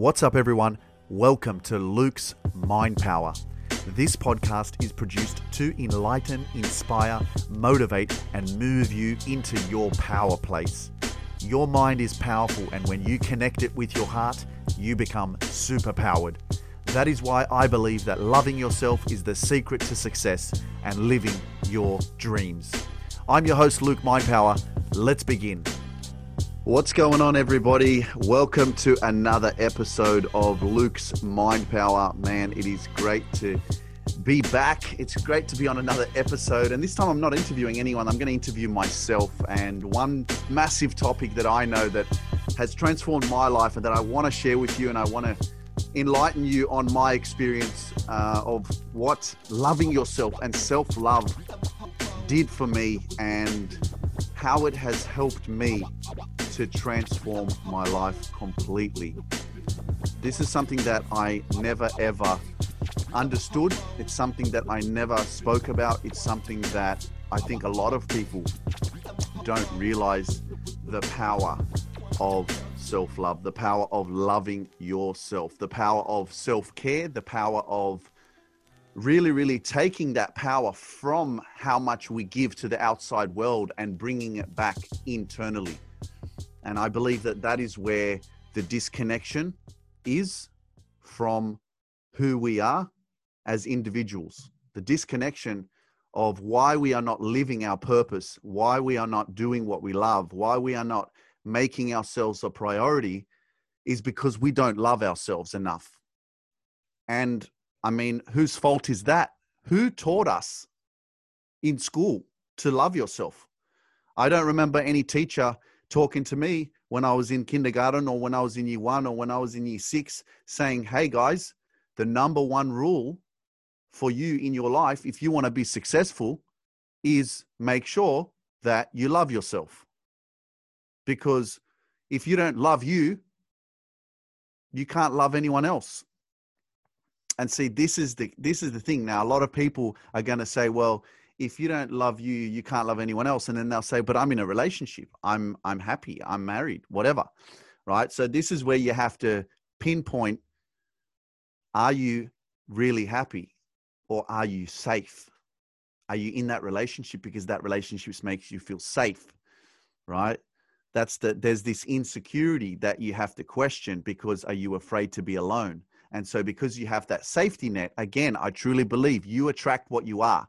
What's up, everyone? Welcome to Luke's Mind Power. This podcast is produced to enlighten, inspire, motivate, and move you into your power place. Your mind is powerful, and when you connect it with your heart, you become super powered. That is why I believe that loving yourself is the secret to success and living your dreams. I'm your host, Luke Mindpower. Let's begin. What's going on, everybody? Welcome to another episode of Luke's Mind Power. Man, it is great to be back. It's great to be on another episode. And this time I'm not interviewing anyone, I'm going to interview myself. And one massive topic that I know that has transformed my life and that I want to share with you, and I want to enlighten you on my experience uh, of what loving yourself and self love did for me and how it has helped me to transform my life completely. This is something that I never ever understood. It's something that I never spoke about. It's something that I think a lot of people don't realize the power of self love, the power of loving yourself, the power of self care, the power of really, really taking that power from how much we give to the outside world and bringing it back internally. And I believe that that is where the disconnection is from who we are as individuals. The disconnection of why we are not living our purpose, why we are not doing what we love, why we are not making ourselves a priority is because we don't love ourselves enough. And I mean, whose fault is that? Who taught us in school to love yourself? I don't remember any teacher talking to me when I was in kindergarten or when I was in year one or when I was in year six saying, hey guys, the number one rule for you in your life, if you want to be successful, is make sure that you love yourself. Because if you don't love you, you can't love anyone else. And see, this is the this is the thing. Now, a lot of people are going to say, "Well, if you don't love you, you can't love anyone else. And then they'll say, but I'm in a relationship. I'm, I'm happy. I'm married, whatever. Right. So this is where you have to pinpoint, are you really happy or are you safe? Are you in that relationship because that relationship makes you feel safe? Right. That's the, there's this insecurity that you have to question because are you afraid to be alone? And so, because you have that safety net, again, I truly believe you attract what you are.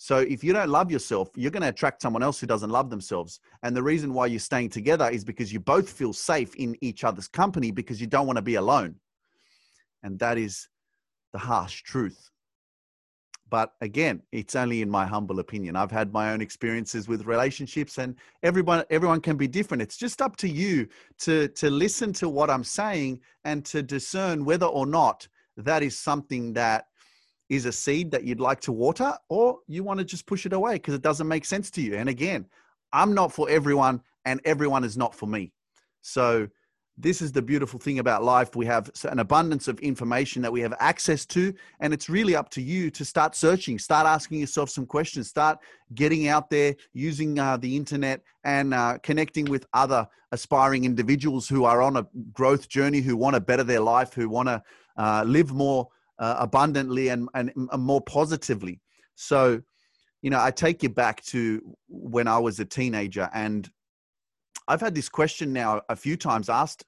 So if you don't love yourself, you're going to attract someone else who doesn't love themselves. And the reason why you're staying together is because you both feel safe in each other's company because you don't want to be alone. And that is the harsh truth. But again, it's only in my humble opinion. I've had my own experiences with relationships and everyone everyone can be different. It's just up to you to to listen to what I'm saying and to discern whether or not that is something that is a seed that you'd like to water or you want to just push it away because it doesn't make sense to you. And again, I'm not for everyone and everyone is not for me. So this is the beautiful thing about life. We have an abundance of information that we have access to, and it's really up to you to start searching, start asking yourself some questions, start getting out there using uh, the internet and uh, connecting with other aspiring individuals who are on a growth journey, who want to better their life, who want to uh, live more uh, abundantly and, and, and more positively. So, you know, I take you back to when I was a teenager, and I've had this question now a few times asked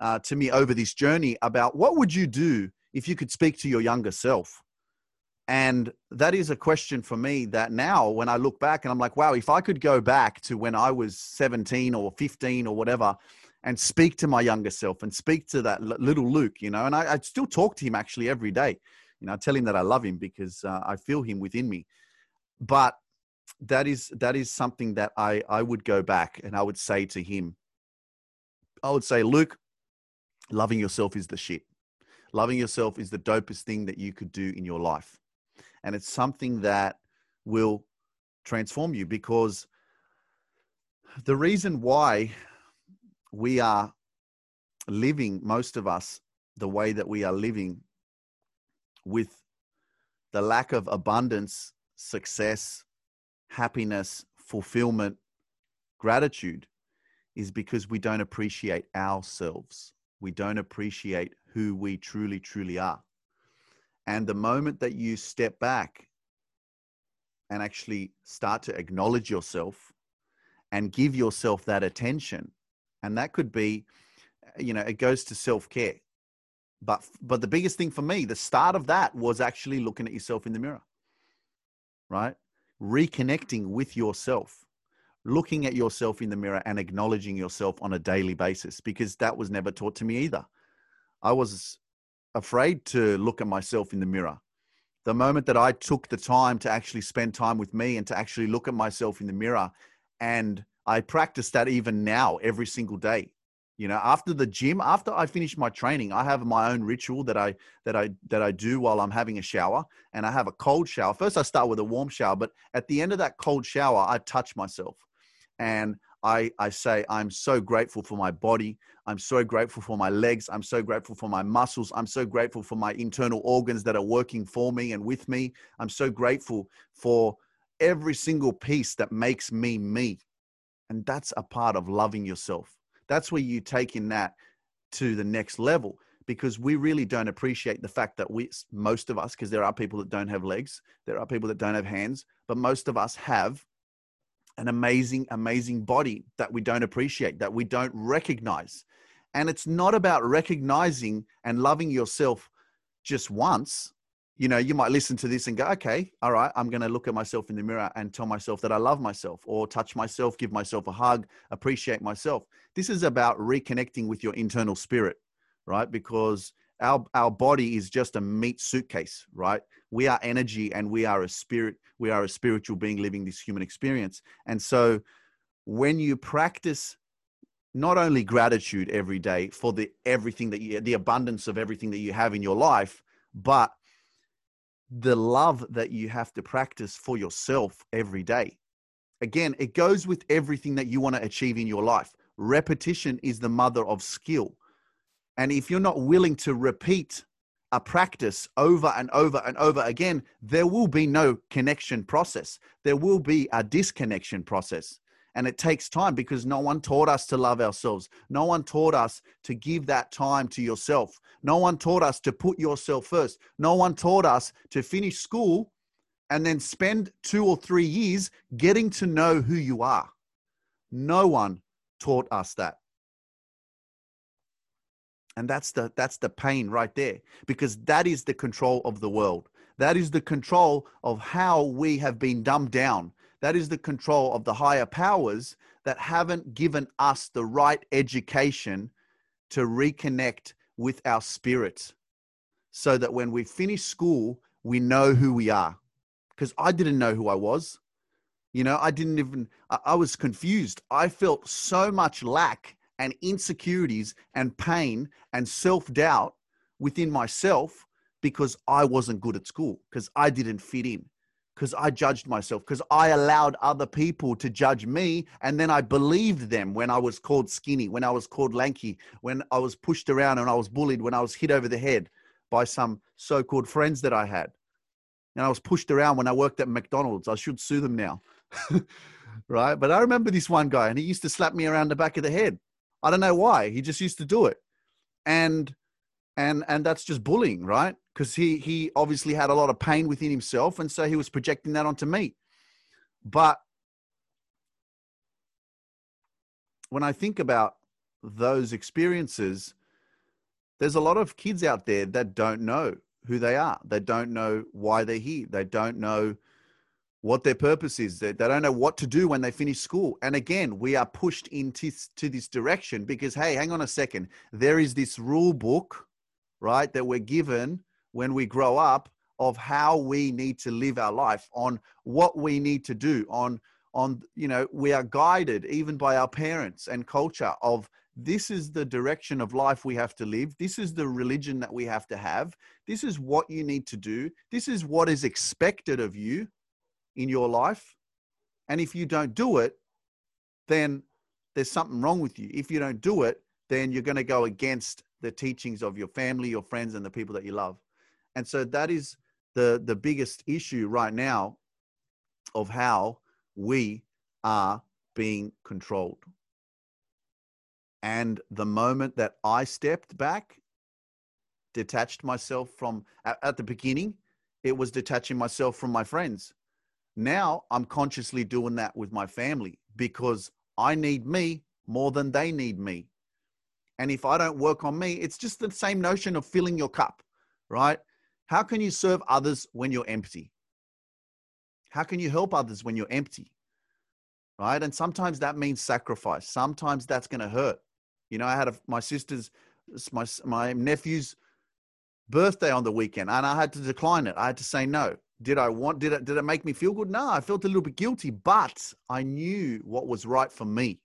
uh, to me over this journey about what would you do if you could speak to your younger self? And that is a question for me that now, when I look back and I'm like, wow, if I could go back to when I was 17 or 15 or whatever, and speak to my younger self and speak to that little Luke, you know. And I, I still talk to him actually every day. You know, I tell him that I love him because uh, I feel him within me. But that is that is something that I I would go back and I would say to him. I would say, Luke, loving yourself is the shit. Loving yourself is the dopest thing that you could do in your life. And it's something that will transform you because the reason why we are living, most of us, the way that we are living with the lack of abundance, success, happiness, fulfillment, gratitude is because we don't appreciate ourselves. We don't appreciate who we truly, truly are. And the moment that you step back and actually start to acknowledge yourself and give yourself that attention, and that could be, you know, it goes to self care. But but the biggest thing for me, the start of that was actually looking at yourself in the mirror, right? Reconnecting with yourself looking at yourself in the mirror and acknowledging yourself on a daily basis because that was never taught to me either. I was afraid to look at myself in the mirror. The moment that I took the time to actually spend time with me and to actually look at myself in the mirror, and I practice that even now every single day. You know, after the gym, after I finish my training, I have my own ritual that I that I that I do while I'm having a shower, and I have a cold shower. First, I start with a warm shower, but at the end of that cold shower, I touch myself and I, I say, I'm so grateful for my body. I'm so grateful for my legs. I'm so grateful for my muscles. I'm so grateful for my internal organs that are working for me and with me. I'm so grateful for every single piece that makes me me. And that's a part of loving yourself. That's where you take in that to the next level because we really don't appreciate the fact that we, most of us, because there are people that don't have legs, there are people that don't have hands, but most of us have an amazing, amazing body that we don't appreciate, that we don't recognize. And it's not about recognizing and loving yourself just once. You know, you might listen to this and go, okay, all right, I'm going to look at myself in the mirror and tell myself that I love myself or touch myself, give myself a hug, appreciate myself. This is about reconnecting with your internal spirit, right? Because our, our body is just a meat suitcase, right? We are energy and we are a spirit. We are a spiritual being living this human experience. And so when you practice not only gratitude every day for the everything that you the abundance of everything that you have in your life, but the love that you have to practice for yourself every day. Again, it goes with everything that you want to achieve in your life. Repetition is the mother of skill. And if you're not willing to repeat a practice over and over and over again, there will be no connection process. There will be a disconnection process. And it takes time because no one taught us to love ourselves. No one taught us to give that time to yourself. No one taught us to put yourself first. No one taught us to finish school and then spend two or three years getting to know who you are. No one taught us that and that's the that's the pain right there because that is the control of the world. That is the control of how we have been dumbed down. That is the control of the higher powers that haven't given us the right education to reconnect with our spirit so that when we finish school we know who we are. Because i didn't know who i was. You know i didn't even I, was confused. I felt so much lack and insecurities and pain and self doubt within myself because I wasn't good at school, because I didn't fit in, because I judged myself, because I allowed other people to judge me. And then I believed them when I was called skinny, when I was called lanky, when I was pushed around and I was bullied, when I was hit over the head by some so called friends that I had. And I was pushed around when I worked at McDonald's. I should sue them now. right? But I remember this one guy and he used to slap me around the back of the head I don't know why. He just used to do it. And and and that's just bullying, right? Because he he obviously had a lot of pain within himself, and so he was projecting that onto me. But when I think about those experiences, there's a lot of kids out there that don't know who they are. They don't know why they're here. They don't know what their purpose is. They, they don't know what to do when they finish school. And again, we are pushed into to this direction because, hey, hang on a second. There is this rule book, right, that we're given when we grow up of how we need to live our life, on what we need to do, on on you know we are guided even by our parents and culture of this is the direction of life we have to live this is the religion that we have to have this is what you need to do this is what is expected of you in your life. And if you don't do it, then there's something wrong with you. If you don't do it, then you're going to go against the teachings of your family, your friends, and the people that you love. And so that is the, the biggest issue right now of how we are being controlled. And the moment that I stepped back, detached myself from, at, at the beginning, it was detaching myself from my friends. Now I'm consciously doing that with my family because I need me more than they need me. And if I don't work on me, it's just the same notion of filling your cup, right? How can you serve others when you're empty? How can you help others when you're empty? Right. And sometimes that means sacrifice. Sometimes that's going to hurt. You know, I had a, my sister's, my, my nephew's birthday on the weekend and I had to decline it. I had to say no. Did I want, did it, did it make me feel good? No, I felt a little bit guilty, but I knew what was right for me.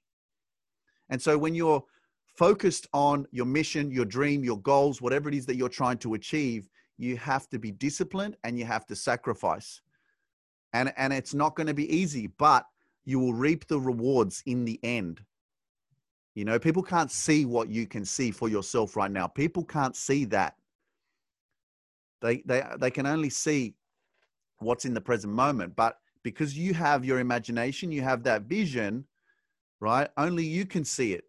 And so when you're focused on your mission, your dream, your goals, whatever it is that you're trying to achieve, you have to be disciplined and you have to sacrifice. And, and it's not going to be easy, but you will reap the rewards in the end. You know, people can't see what you can see for yourself right now. People can't see that. They, they, they can only see what's in the present moment. But because you have your imagination, you have that vision, right? Only you can see it.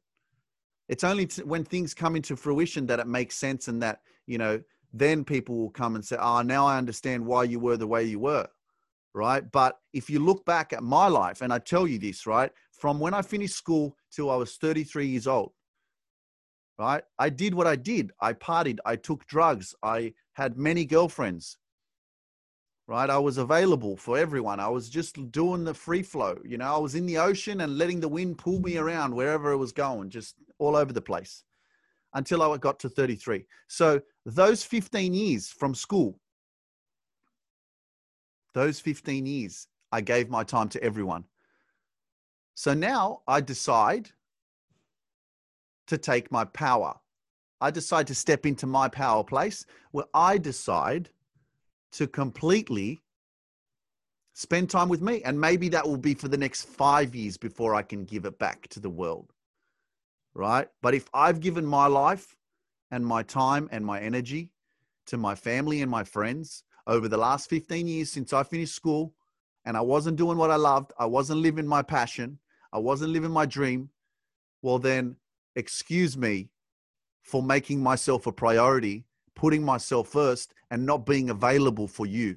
It's only t- when things come into fruition that it makes sense and that, you know, then people will come and say, oh, now I understand why you were the way you were. Right. But if you look back at my life, and I tell you this, right, from when I finished school till I was 33 years old, right, I did what I did. I partied, I took drugs, I had many girlfriends, right? I was available for everyone. I was just doing the free flow. You know, I was in the ocean and letting the wind pull me around wherever it was going, just all over the place until I got to 33. So those 15 years from school, those 15 years, I gave my time to everyone. So now I decide to take my power. I decide to step into my power place where I decide to completely spend time with me. And maybe that will be for the next five years before I can give it back to the world right? But if I've given my life and my time and my energy to my family and my friends over the last 15 years since I finished school and I wasn't doing what I loved, I wasn't living my passion, I wasn't living my dream, well, then excuse me for making myself a priority, putting myself first, and not being available for you.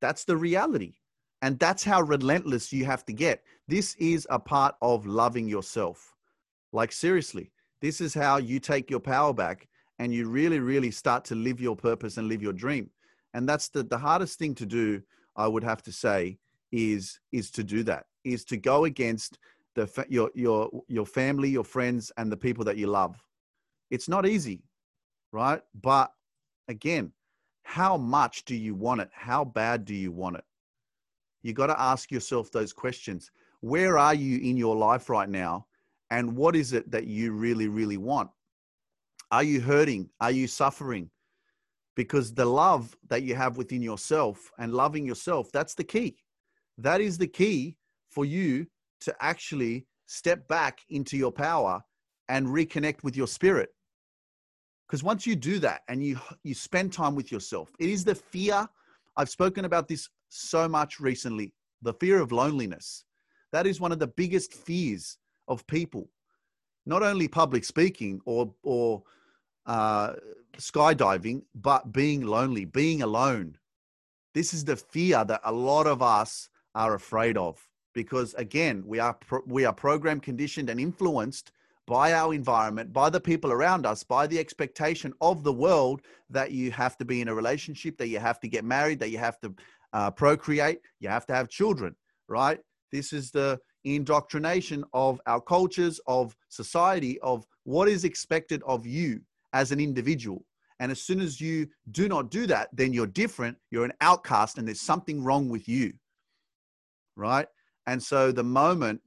That's the reality. And that's how relentless you have to get. This is a part of loving yourself. Like, seriously, this is how you take your power back and you really, really start to live your purpose and live your dream. And that's the, the hardest thing to do, I would have to say, is, is to do that, is to go against the, your, your, your family, your friends, and the people that you love. It's not easy, right? But again, how much do you want it? How bad do you want it? You got to ask yourself those questions. Where are you in your life right now? and what is it that you really, really want? Are you hurting? Are you suffering? Because the love that you have within yourself and loving yourself, that's the key. That is the key for you to actually step back into your power and reconnect with your spirit. Because once you do that and you you spend time with yourself, it is the fear. I've spoken about this so much recently. The fear of loneliness. That is one of the biggest fears of people, not only public speaking or or uh, skydiving, but being lonely, being alone. This is the fear that a lot of us are afraid of because again, we are pro- we are program conditioned and influenced by our environment, by the people around us, by the expectation of the world that you have to be in a relationship, that you have to get married, that you have to uh, procreate, you have to have children, right? This is the indoctrination of our cultures, of society, of what is expected of you as an individual. And as soon as you do not do that, then you're different, you're an outcast, and there's something wrong with you. Right? And so the moment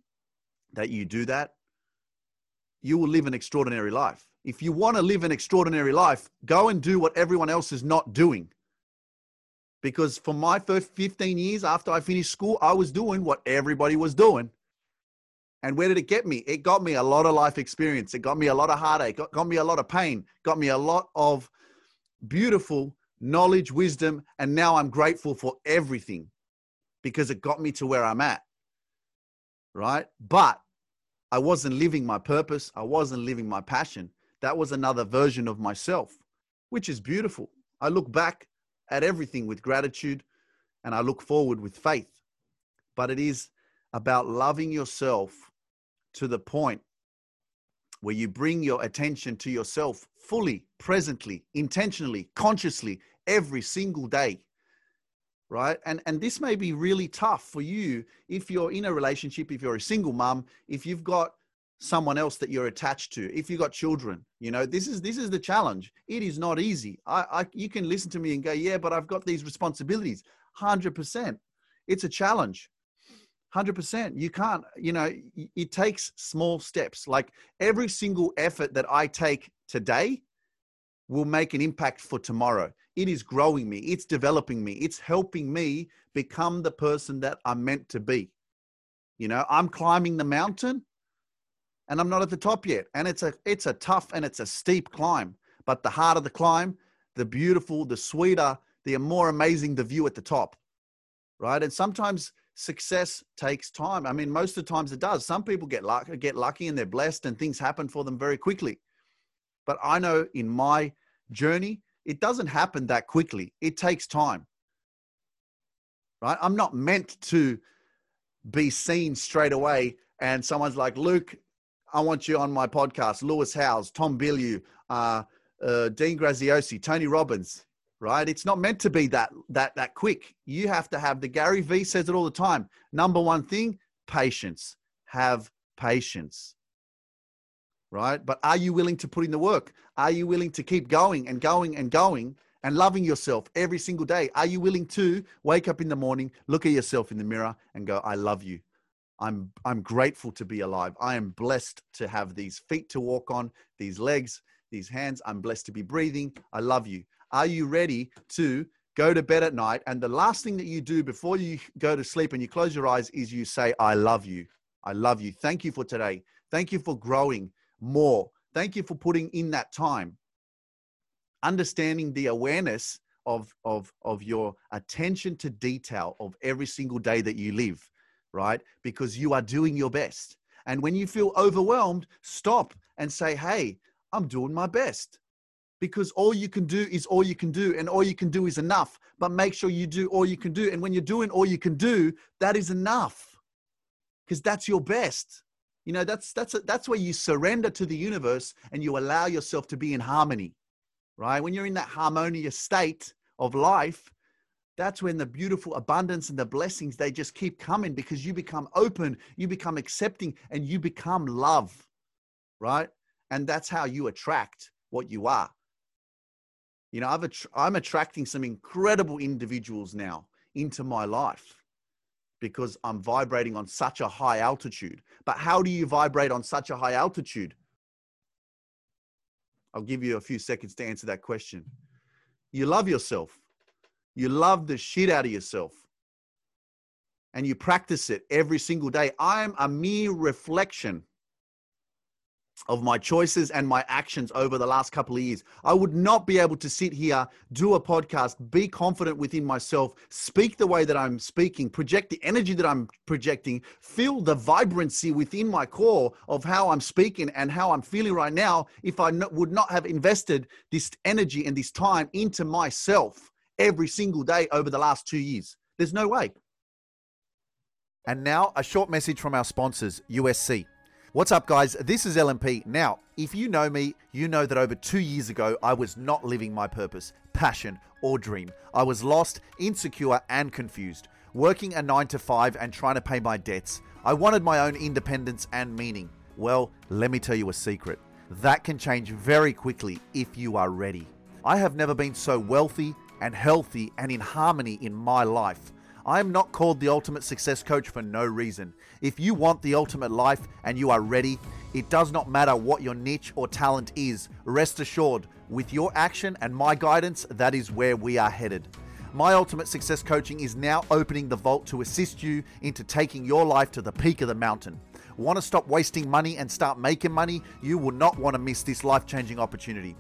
that you do that, you will live an extraordinary life. If you want to live an extraordinary life, go and do what everyone else is not doing because for my first 15 years after I finished school, I was doing what everybody was doing. And where did it get me? It got me a lot of life experience. It got me a lot of heartache, got, got me a lot of pain, got me a lot of beautiful knowledge, wisdom. And now I'm grateful for everything because it got me to where I'm at. Right. But I wasn't living my purpose. I wasn't living my passion. That was another version of myself, which is beautiful. I look back at everything with gratitude and I look forward with faith. But it is about loving yourself to the point where you bring your attention to yourself fully, presently, intentionally, consciously, every single day. Right. And, and this may be really tough for you if you're in a relationship, if you're a single mom, if you've got someone else that you're attached to if you've got children you know? This is this is the challenge. It is not easy. I, I you can listen to me and go yeah but i've got these responsibilities. 100% it's a challenge. 100% you can't you know it takes small steps. Like every single effort that i take today will make an impact for tomorrow it is growing me it's developing me it's helping me become the person that i'm meant to be you know i'm climbing the mountain and I'm not at the top yet. And it's a it's a tough and it's a steep climb. But the harder the climb, the beautiful, the sweeter, the more amazing the view at the top. Right. And sometimes success takes time. I mean, most of the times it does. Some people get luck, get lucky and they're blessed and things happen for them very quickly. But I know in my journey, it doesn't happen that quickly. It takes time. Right? I'm not meant to be seen straight away and someone's like, Luke, I want you on my podcast. Lewis Howes, Tom Bilyeu, uh, uh, Dean Graziosi, Tony Robbins. Right? It's not meant to be that that that quick. You have to have the Gary V says it all the time. Number one thing, patience. Have patience. Right? But are you willing to put in the work? Are you willing to keep going and going and going and loving yourself every single day? Are you willing to wake up in the morning, look at yourself in the mirror, and go, I love you. I'm I'm grateful to be alive. I am blessed to have these feet to walk on, these legs, these hands. I'm blessed to be breathing. I love you. Are you ready to go to bed at night and the last thing that you do before you go to sleep and you close your eyes is you say I love you. I love you. Thank you for today. Thank you for growing more. Thank you for putting in that time. Understanding the awareness of of of your attention to detail of every single day that you live right? Because you are doing your best. And when you feel overwhelmed, stop and say, hey, I'm doing my best. Because all you can do is all you can do, and all you can do is enough. But make sure you do all you can do. And when you're doing all you can do, that is enough. Because that's your best. You know, that's that's a, that's where you surrender to the universe and you allow yourself to be in harmony. Right? When you're in that harmonious state of life, that's when the beautiful abundance and the blessings they just keep coming because you become open you become accepting and you become love right and that's how you attract what you are you know I've i'm attracting some incredible individuals now into my life because i'm vibrating on such a high altitude. But how do you vibrate on such a high altitude? I'll give you a few seconds to answer that question. You love yourself. You love the shit out of yourself. And you practice it every single day. I am a mere reflection of my choices and my actions over the last couple of years. I would not be able to sit here, do a podcast, be confident within myself, speak the way that I'm speaking, project the energy that I'm projecting, feel the vibrancy within my core of how I'm speaking and how I'm feeling right now if I would not have invested this energy and this time into myself every single day over the last two years. There's no way. And now, a short message from our sponsors, USC. What's up, guys? This is LMP. Now, if you know me, you know that over two years ago, I was not living my purpose, passion, or dream. I was lost, insecure, and confused, working a nine to five and trying to pay my debts. I wanted my own independence and meaning. Well, let me tell you a secret. That can change very quickly if you are ready. I have never been so wealthy, and healthy and in harmony in my life. I am not called the ultimate success coach for no reason. If you want the ultimate life and you are ready, it does not matter what your niche or talent is. Rest assured, with your action and my guidance, that is where we are headed. My Ultimate Success Coaching is now opening the vault to assist you into taking your life to the peak of the mountain. Want to stop wasting money and start making money? You will not want to miss this life changing opportunity.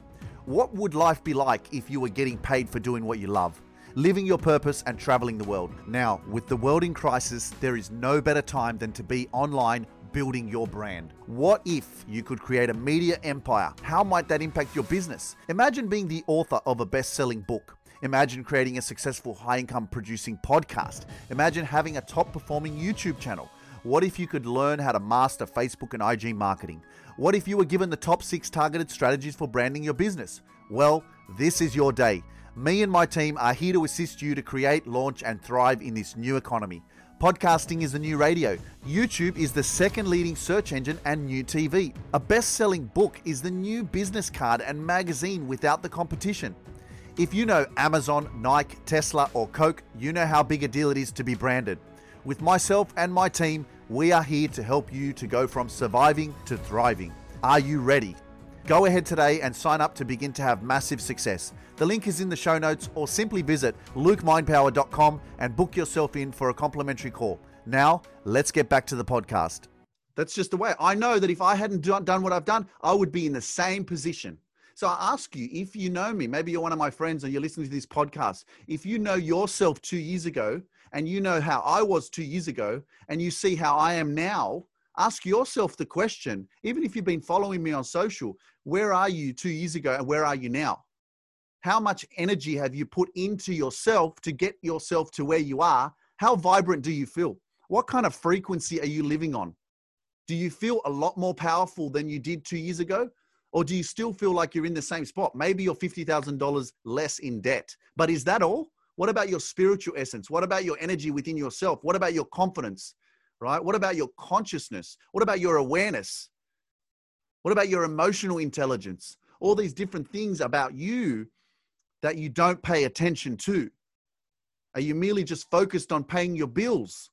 What would life be like if you were getting paid for doing what you love? Living your purpose and traveling the world. Now, with the world in crisis, there is no better time than to be online building your brand? What if you could create a media empire? How might that impact your business? Imagine being the author of a best selling book. Imagine creating a successful high income producing podcast. Imagine having a top performing YouTube channel. What if you could learn how to master Facebook and IG marketing? What if you were given the top six targeted strategies for branding your business? Well, this is your day. Me and my team are here to assist you to create, launch, and thrive in this new economy. Podcasting is the new radio. YouTube is the second leading search engine and new TV. A best selling book is the new business card and magazine without the competition. If you know Amazon, Nike, Tesla, or Coke, you know how big a deal it is to be branded. With myself and my team, we are here to help you to go from surviving to thriving. Are you ready? Go ahead today and sign up to begin to have massive success. The link is in the show notes or simply visit lukemindpower.com and book yourself in for a complimentary call. Now, let's get back to the podcast. That's just the way. I know that if I hadn't done what I've done, I would be in the same position. So I ask you, if you know me, maybe you're one of my friends or you're listening to this podcast, if you know yourself two years ago and you know how I was two years ago and you see how I am now, ask yourself the question, even if you've been following me on social, where are you two years ago and where are you now? How much energy have you put into yourself to get yourself to where you are? How vibrant do you feel? What kind of frequency are you living on? Do you feel a lot more powerful than you did two years ago? Or do you still feel like you're in the same spot? Maybe you're $50,000 less in debt. But is that all? What about your spiritual essence? What about your energy within yourself? What about your confidence? Right? What about your consciousness? What about your awareness? What about your emotional intelligence? All these different things about you that you don't pay attention to. Are you merely just focused on paying your bills?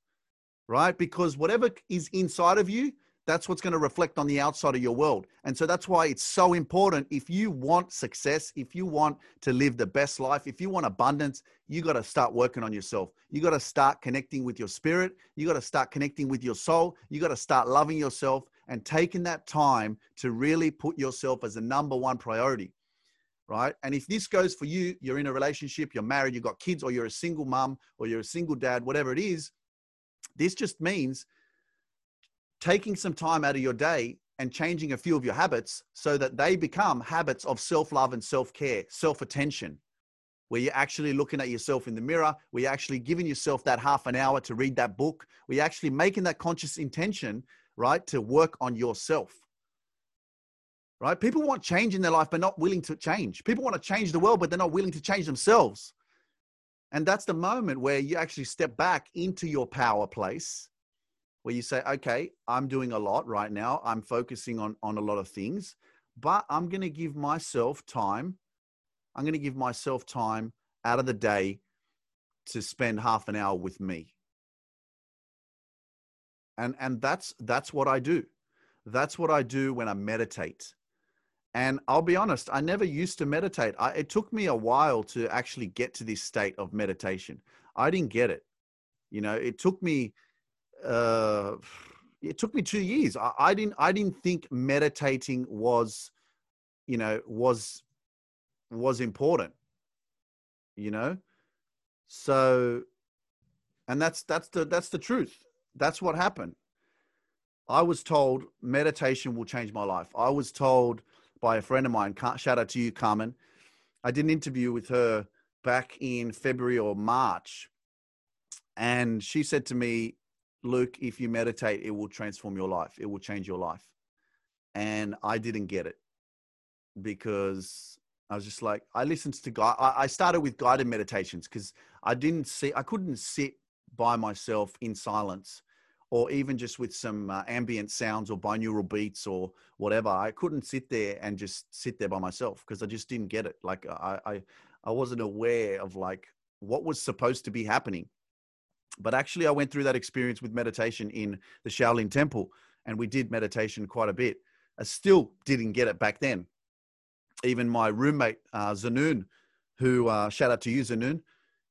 Right? Because whatever is inside of you, that's what's going to reflect on the outside of your world. And so that's why it's so important. If you want success, if you want to live the best life, if you want abundance, you got to start working on yourself. You got to start connecting with your spirit. You got to start connecting with your soul. You got to start loving yourself and taking that time to really put yourself as a number one priority. Right. And if this goes for you, you're in a relationship, you're married, you've got kids, or you're a single mom, or you're a single dad, whatever it is, this just means taking some time out of your day and changing a few of your habits so that they become habits of self love and self care, self attention, where you're actually looking at yourself in the mirror, where you're actually giving yourself that half an hour to read that book, where you're actually making that conscious intention, right, to work on yourself. Right? People want change in their life, but not willing to change. People want to change the world, but they're not willing to change themselves. And that's the moment where you actually step back into your power place where you say, okay, I'm doing a lot right now. I'm focusing on, on a lot of things, but I'm going to give myself time. I'm going to give myself time out of the day to spend half an hour with me. And, and that's, that's what I do. That's what I do when I meditate. And I'll be honest, I never used to meditate. I, it took me a while to actually get to this state of meditation. I didn't get it. You know, it took me uh, it took me two years. I, I didn't I didn't think meditating was, you know, was was important. You know, so, and that's that's the that's the truth. That's what happened. I was told meditation will change my life. I was told by a friend of mine. Shout out to you, Carmen. I did an interview with her back in February or March, and she said to me, Luke, if you meditate, it will transform your life. It will change your life. And I didn't get it because I was just like, I listened to guide. I started with guided meditations because I didn't see, I couldn't sit by myself in silence or even just with some uh, ambient sounds or binaural beats or whatever. I couldn't sit there and just sit there by myself because I just didn't get it. Like I, I, I wasn't aware of like what was supposed to be happening. But actually, I went through that experience with meditation in the Shaolin Temple, and we did meditation quite a bit. I still didn't get it back then. Even my roommate uh, who uh, shout out to you, Zanoon,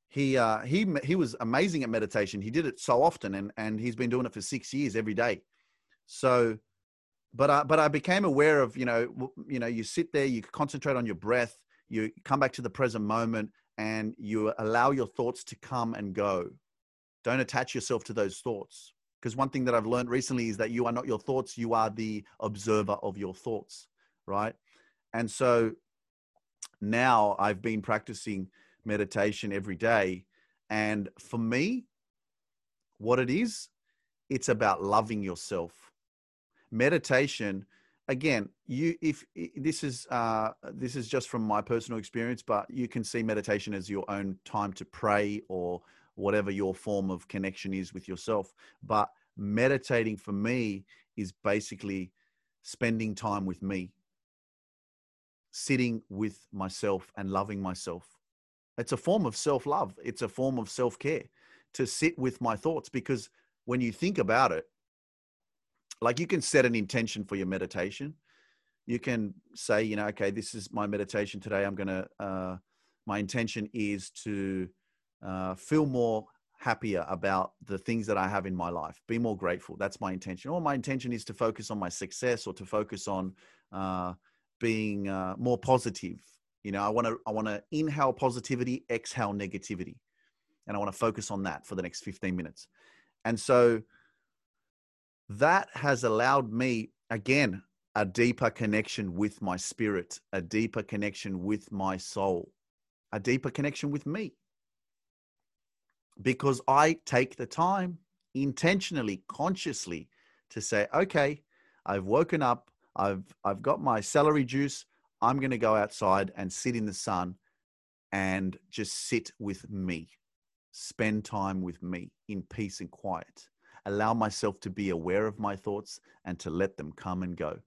he uh, he he was amazing at meditation. He did it so often, and and he's been doing it for six years every day. So, but I but I became aware of you know you know you sit there, you concentrate on your breath, you come back to the present moment, and you allow your thoughts to come and go don't attach yourself to those thoughts. Because one thing that I've learned recently is that you are not your thoughts, you are the observer of your thoughts, right? And so now I've been practicing meditation every day. And for me, what it is, it's about loving yourself. Meditation, again, you if this is uh, this is just from my personal experience, but you can see meditation as your own time to pray or whatever your form of connection is with yourself. But meditating for me is basically spending time with me, sitting with myself and loving myself. It's a form of self love, it's a form of self care to sit with my thoughts because when you think about it, like you can set an intention for your meditation. You can say, you know, okay, this is my meditation today. I'm going to, uh, my intention is to uh, feel more happier about the things that I have in my life, be more grateful. That's my intention. Or my intention is to focus on my success or to focus on uh, being uh, more positive. You know, I want to I want to inhale positivity, exhale negativity, and I want to focus on that for the next 15 minutes. And so that has allowed me again a deeper connection with my spirit, a deeper connection with my soul, a deeper connection with me because I take the time intentionally, consciously to say, okay, I've woken up, I've I've got my celery juice, I'm going to go outside and sit in the sun and just sit with me. Spend time with me in peace and quiet. Allow myself to be aware of my thoughts and to let them come and go.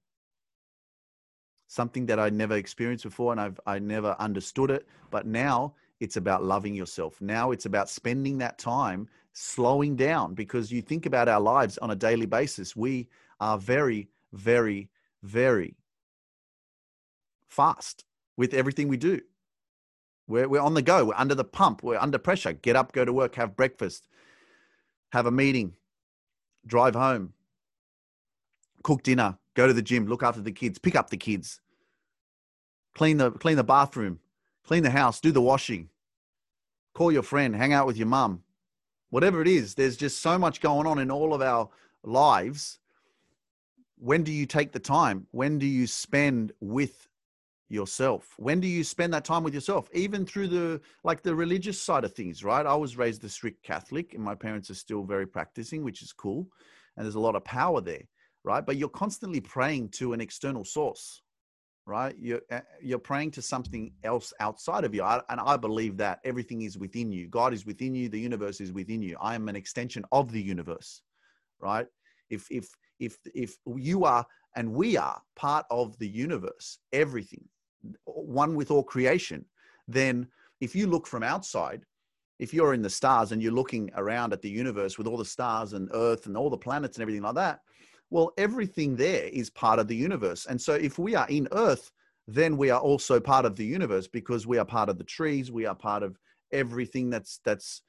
Something that I never experienced before and I've I never understood it, but now it's about loving yourself. Now it's about spending that time slowing down because you think about our lives on a daily basis. We are very, very, very fast with everything we do. We're, we're on the go, we're under the pump, we're under pressure. Get up, go to work, have breakfast, have a meeting, drive home, cook dinner, go to the gym, look after the kids, pick up the kids, clean the, clean the bathroom, clean the house, do the washing, call your friend, hang out with your mum, whatever it is. There's just so much going on in all of our lives. When do you take the time? When do you spend with yourself? When do you spend that time with yourself? Even through the like the religious side of things, right? I was raised a strict Catholic and my parents are still very practicing, which is cool. And there's a lot of power there, right? But you're constantly praying to an external source right? You're, uh, you're praying to something else outside of you. I, and I believe that everything is within you. God is within you. The universe is within you. I am an extension of the universe, right? If, if, if, if you are and we are part of the universe, everything, one with all creation, then if you look from outside, if you're in the stars and you're looking around at the universe with all the stars and earth and all the planets and everything like that, well, everything there is part of the universe. And so if we are in Earth, then we are also part of the universe because we are part of the trees, we are part of everything that's that's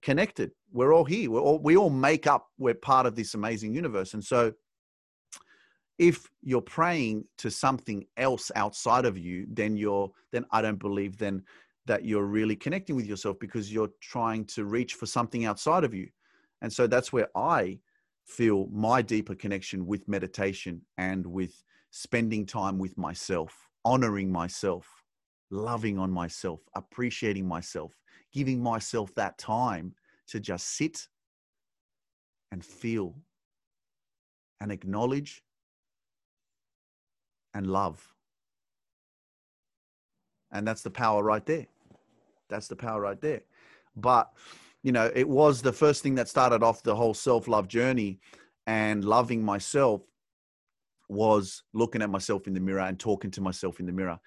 connected. We're all here. We're all, we all make up, we're part of this amazing universe. And so if you're praying to something else outside of you, then you're then I don't believe then that you're really connecting with yourself because you're trying to reach for something outside of you. And so that's where I feel my deeper connection with meditation and with spending time with myself, honoring myself, loving on myself, appreciating myself, giving myself that time to just sit and feel and acknowledge and love. And that's the power right there. That's the power right there. But you know, it was the first thing that started off the whole self love journey and loving myself was looking at myself in the mirror and talking to myself in the mirror.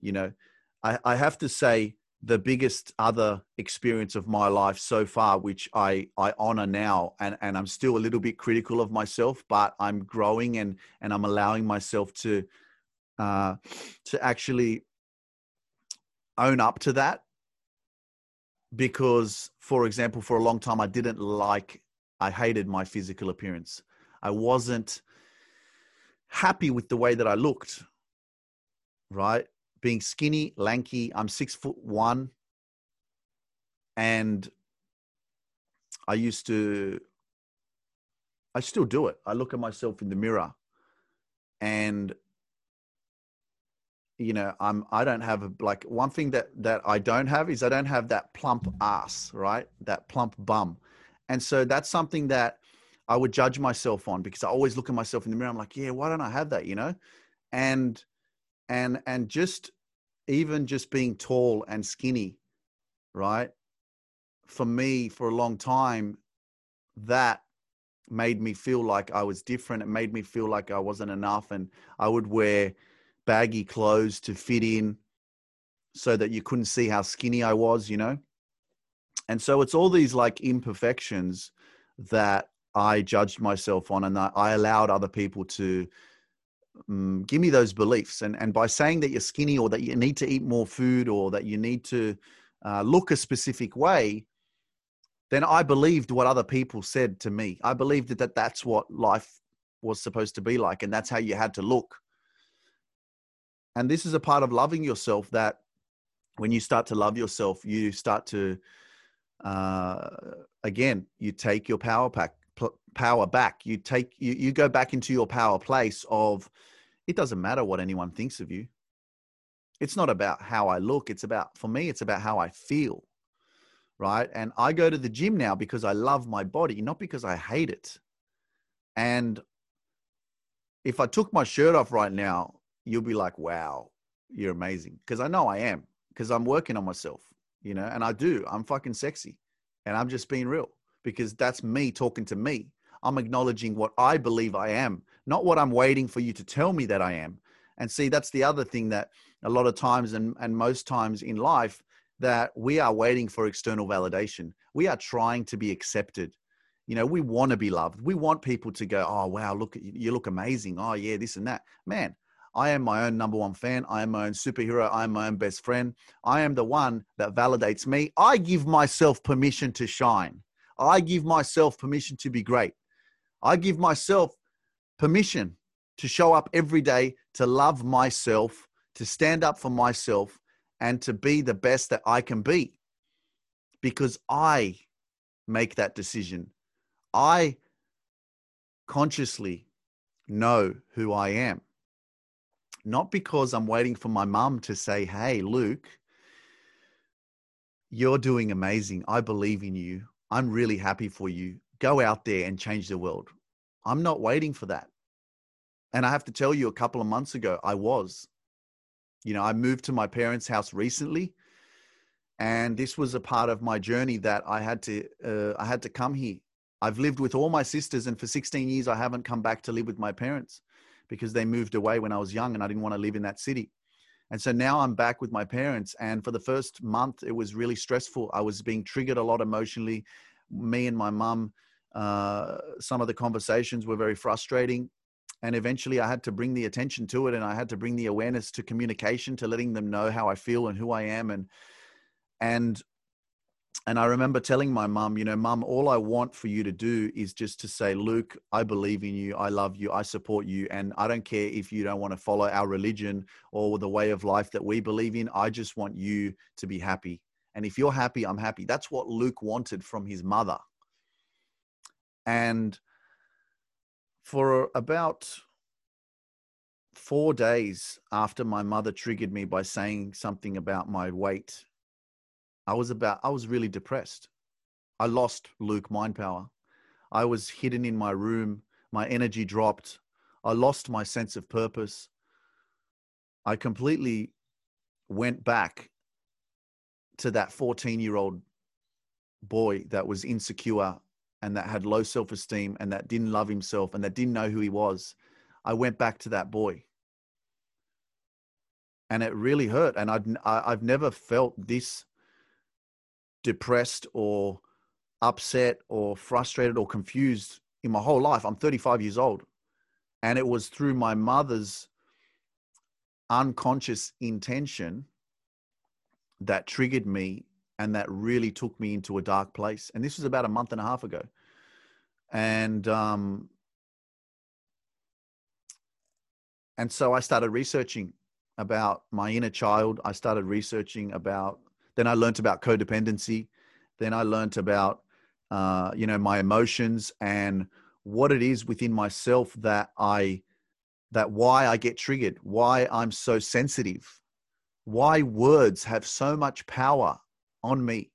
You know, I, I have to say the biggest other experience of my life so far, which I, I honor now, and, and I'm still a little bit critical of myself, but I'm growing and, and I'm allowing myself to, uh, to actually own up to that because for example for a long time i didn't like i hated my physical appearance. I wasn't happy with the way that i looked right? Being skinny lanky i'm six foot one. And i used to I still do it. I look at myself in the mirror. And you know i'm i don't have a, like one thing that that i don't have is i don't have that plump ass right? That plump bum. And so that's something that i would judge myself on because i always look at myself in the mirror. I'm like yeah why don't i have that? You know? And and and just even just being tall and skinny right? For me for a long time that made me feel like I was different. It made me feel like I wasn't enough. And I would wear baggy clothes to fit in so that you couldn't see how skinny I was, you know? And so it's all these like imperfections that I judged myself on and I allowed other people to um, give me those beliefs. And, and by saying that you're skinny or that you need to eat more food or that you need to uh, look a specific way, then I believed what other people said to me. I believed that, that that's what life was supposed to be like, and that's how you had to look. And this is a part of loving yourself that when you start to love yourself, you start to, uh, again, you take your power pack, power back. You take, you, you go back into your power place of, it doesn't matter what anyone thinks of you. It's not about how I look. It's about, for me, it's about how I feel right? And I go to the gym now because I love my body, not because I hate it. And if I took my shirt off right now, you'll be like, wow, you're amazing. Because I know I am, because I'm working on myself, you know, and I do. I'm fucking sexy. And I'm just being real because that's me talking to me. I'm acknowledging what I believe I am, not what I'm waiting for you to tell me that I am. And see, that's the other thing that a lot of times and, and most times in life, that we are waiting for external validation. We are trying to be accepted. You know, we want to be loved. We want people to go, oh, wow, look, you look amazing. Oh, yeah, this and that. Man, I am my own number one fan. I am my own superhero. I am my own best friend. I am the one that validates me. I give myself permission to shine. I give myself permission to be great. I give myself permission to show up every day, to love myself, to stand up for myself, and to be the best that I can be because I make that decision. I consciously know who I am. Not because I'm waiting for my mum to say, Hey, Luke, you're doing amazing. I believe in you. I'm really happy for you. Go out there and change the world. I'm not waiting for that. And I have to tell you, a couple of months ago, I was you know, I moved to my parents' house recently, and this was a part of my journey that I had to uh, I had to come here. I've lived with all my sisters, and for 16 years I haven't come back to live with my parents because they moved away when I was young, and I didn't want to live in that city. And so now I'm back with my parents, and for the first month it was really stressful. I was being triggered a lot emotionally. Me and my mum, uh, some of the conversations were very frustrating and eventually i had to bring the attention to it and i had to bring the awareness to communication to letting them know how i feel and who i am and and and i remember telling my mum you know mum all i want for you to do is just to say luke i believe in you. I love you. I support you. And i don't care if you don't want to follow our religion or the way of life that we believe in. I just want you to be happy and if you're happy i'm happy. That's what luke wanted from his mother. And for about four days after my mother triggered me by saying something about my weight, I was about, I was really depressed. I lost Luke mind power. I was hidden in my room. My energy dropped. I lost my sense of purpose. I completely went back to that 14 year old boy that was insecure and that had low self esteem and that didn't love himself and that didn't know who he was, I went back to that boy. And it really hurt. And I'd, I've never felt this depressed or upset or frustrated or confused in my whole life. I'm 35 years old. And it was through my mother's unconscious intention that triggered me and that really took me into a dark place. And this was about a month and a half ago. And um, and so I started researching about my inner child. I started researching about. Then I learned about codependency. Then I learned about uh, you know my emotions and what it is within myself that I that why I get triggered, why I'm so sensitive, why words have so much power on me.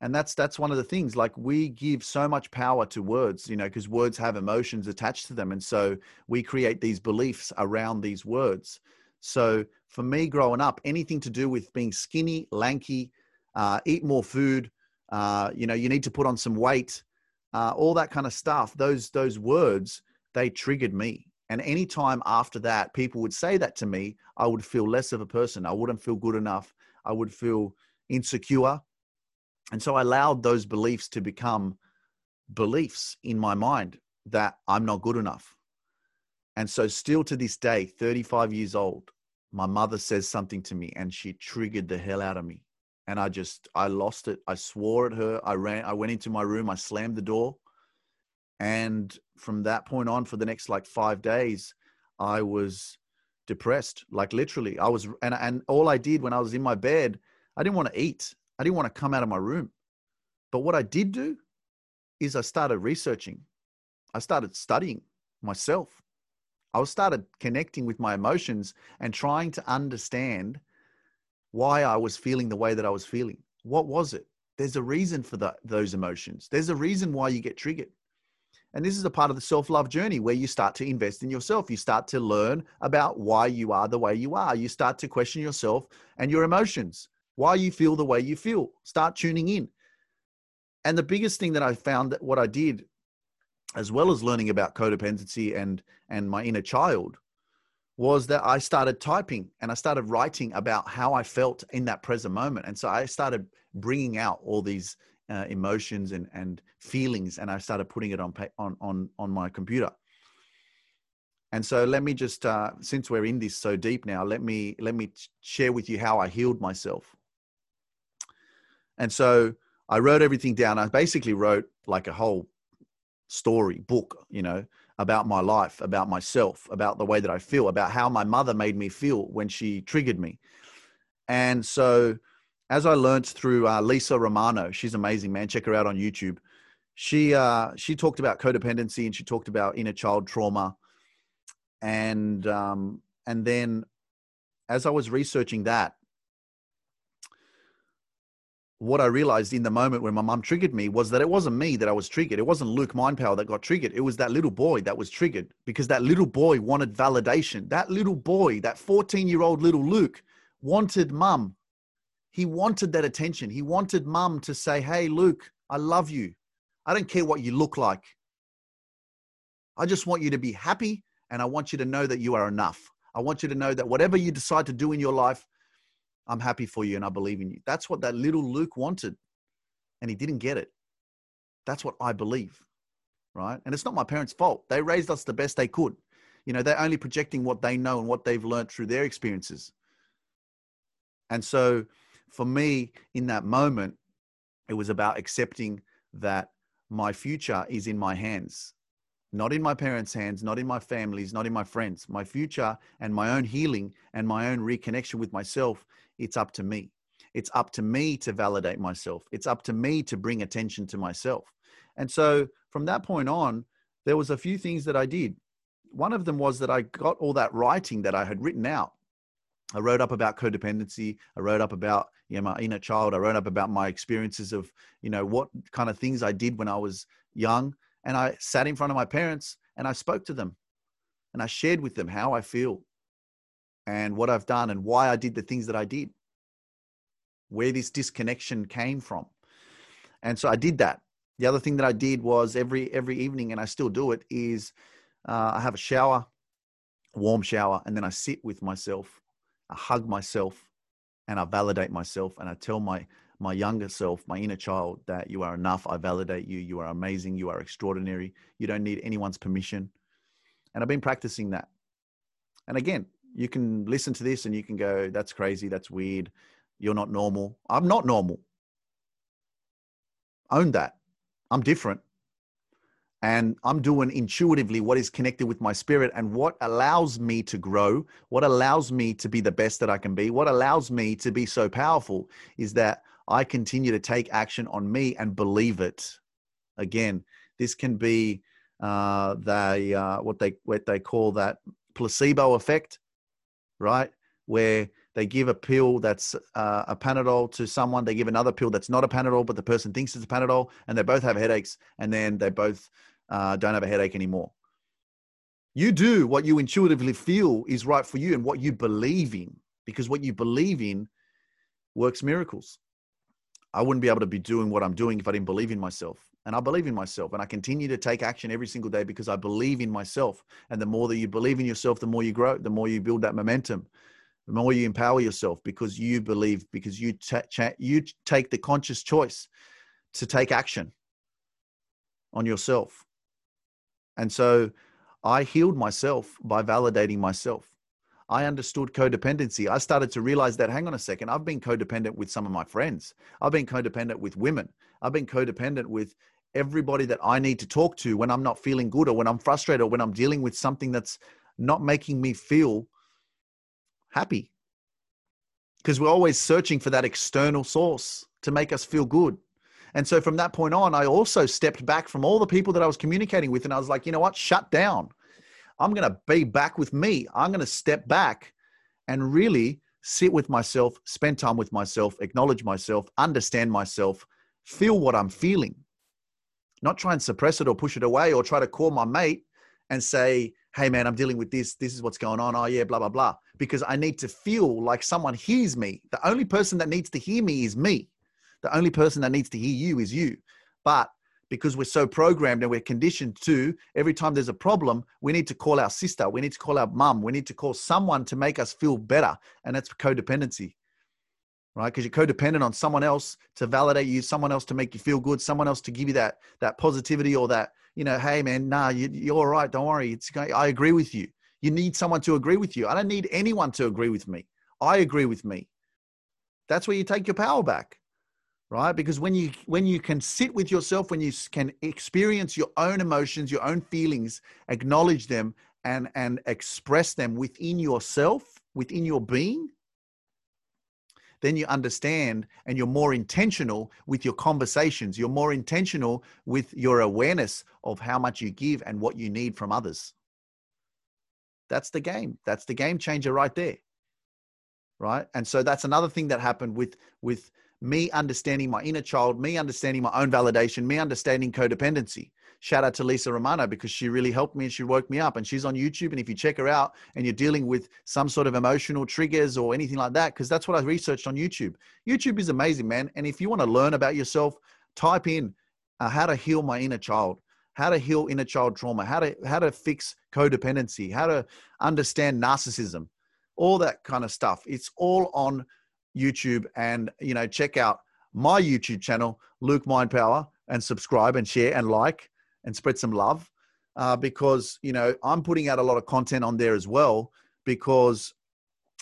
And that's that's one of the things like we give so much power to words, you know, because words have emotions attached to them and so we create these beliefs around these words. So for me growing up, anything to do with being skinny, lanky, uh, eat more food, uh, you know, you need to put on some weight, uh, all that kind of stuff. Those those words they triggered me. And any time after that, people would say that to me, I would feel less of a person. I wouldn't feel good enough. I would feel insecure. And so I allowed those beliefs to become beliefs in my mind that I'm not good enough. And so, still to this day, 35 years old, my mother says something to me and she triggered the hell out of me and I just I lost it. I swore at her. I ran. I went into my room. I slammed the door, and from that point on, for the next like five days, I was depressed. Like literally, I was. And and all I did when I was in my bed, I didn't want to eat. I didn't want to come out of my room. But what I did do is I started researching. I started studying myself. I started connecting with my emotions and trying to understand why I was feeling the way that I was feeling. What was it? There's a reason for that, those emotions. There's a reason why you get triggered. And this is a part of the self love journey where you start to invest in yourself. You start to learn about why you are the way you are. You start to question yourself and your emotions, why you feel the way you feel. Start tuning in. And the biggest thing that I found that what I did, as well as learning about codependency and, and my inner child, was that I started typing and I started writing about how I felt in that present moment. And so I started bringing out all these uh, emotions and, and feelings and I started putting it on, on, on, on my computer. And so let me just, uh, since we're in this so deep now, let me, let me share with you how I healed myself. And so I wrote everything down. I basically wrote like a whole story book, you know, about my life, about myself, about the way that I feel, about how my mother made me feel when she triggered me. And so, as I learned through uh, Lisa Romano, she's amazing, man. Check her out on YouTube. She uh, she talked about codependency and she talked about inner child trauma, and um, and then as I was researching that, what I realized in the moment when my mum triggered me was that it wasn't me that I was triggered. It wasn't Luke Mindpower that got triggered. It was that little boy that was triggered because that little boy wanted validation. That little boy, that 14 year old little Luke, wanted mum. He wanted that attention. He wanted mum to say, Hey, Luke, I love you. I don't care what you look like. I just want you to be happy and I want you to know that you are enough. I want you to know that whatever you decide to do in your life, I'm happy for you and I believe in you. That's what that little Luke wanted. And he didn't get it. That's what I believe. Right. And it's not my parents' fault. They raised us the best they could. You know, they're only projecting what they know and what they've learned through their experiences. And so for me, in that moment, it was about accepting that my future is in my hands not in my parents' hands, not in my family's, not in my friends. My future and my own healing and my own reconnection with myself, it's up to me. It's up to me to validate myself. It's up to me to bring attention to myself. And so from that point on, there was a few things that I did. One of them was that I got all that writing that I had written out. I wrote up about codependency. I wrote up about you know, my inner child. I wrote up about my experiences of, you know, what kind of things I did when I was young and I sat in front of my parents and I spoke to them and I shared with them how I feel and what I've done and why I did the things that I did, where this disconnection came from. And so I did that. The other thing that I did was every every evening, and I still do it, is uh, I have a shower, warm shower, and then I sit with myself, I hug myself, and I validate myself, and I tell my my younger self, my inner child, that you are enough. I validate you. You are amazing. You are extraordinary. You don't need anyone's permission. And I've been practicing that. And again, you can listen to this and you can go, that's crazy. That's weird. You're not normal. I'm not normal. Own that. I'm different. And I'm doing intuitively what is connected with my spirit and what allows me to grow, what allows me to be the best that I can be, what allows me to be so powerful is that I continue to take action on me and believe it. Again, this can be uh, uh, what they what they call that placebo effect, right? Where they give a pill that's uh, a Panadol to someone, they give another pill that's not a Panadol, but the person thinks it's a Panadol, and they both have headaches, and then they both uh, don't have a headache anymore. You do what you intuitively feel is right for you and what you believe in, because what you believe in works miracles. I wouldn't be able to be doing what I'm doing if I didn't believe in myself. And I believe in myself. And I continue to take action every single day because I believe in myself. And the more that you believe in yourself, the more you grow, the more you build that momentum, the more you empower yourself because you believe, because you, cha- you take the conscious choice to take action on yourself. And so I healed myself by validating myself. I understood codependency. I started to realize that, hang on a second, I've been codependent with some of my friends. I've been codependent with women. I've been codependent with everybody that I need to talk to when I'm not feeling good or when I'm frustrated or when I'm dealing with something that's not making me feel happy. Because we're always searching for that external source to make us feel good. And so from that point on, I also stepped back from all the people that I was communicating with and I was like, you know what? Shut down. I'm going to be back with me. I'm going to step back and really sit with myself, spend time with myself, acknowledge myself, understand myself, feel what I'm feeling. Not try and suppress it or push it away or try to call my mate and say, hey man, I'm dealing with this. This is what's going on. Oh yeah, blah, blah, blah. Because I need to feel like someone hears me. The only person that needs to hear me is me. The only person that needs to hear you is you. But because we're so programmed and we're conditioned to every time there's a problem, we need to call our sister, we need to call our mum, we need to call someone to make us feel better. And that's codependency, right? Because you're codependent on someone else to validate you, someone else to make you feel good, someone else to give you that that positivity or that, you know, hey man, nah, you, you're all right, don't worry. It's I agree with you. You need someone to agree with you. I don't need anyone to agree with me. I agree with me. That's where you take your power back right because when you when you can sit with yourself when you can experience your own emotions your own feelings acknowledge them and and express them within yourself within your being then you understand and you're more intentional with your conversations. You're more intentional with your awareness of how much you give and what you need from others. That's the game. That's the game changer right there. Right? And so that's another thing that happened with with me understanding my inner child, me understanding my own validation, me understanding codependency. Shout out to Lisa Romano because she really helped me and she woke me up. And she's on YouTube. And if you check her out and you're dealing with some sort of emotional triggers or anything like that, because that's what I researched on YouTube. YouTube is amazing, man. And if you want to learn about yourself, type in uh, how to heal my inner child how to heal inner child trauma, how to how to fix codependency, how to understand narcissism, all that kind of stuff. It's all on YouTube and you know check out my YouTube channel, Luke Mind Power and subscribe and share and like and spread some love uh, because you know I'm putting out a lot of content on there as well because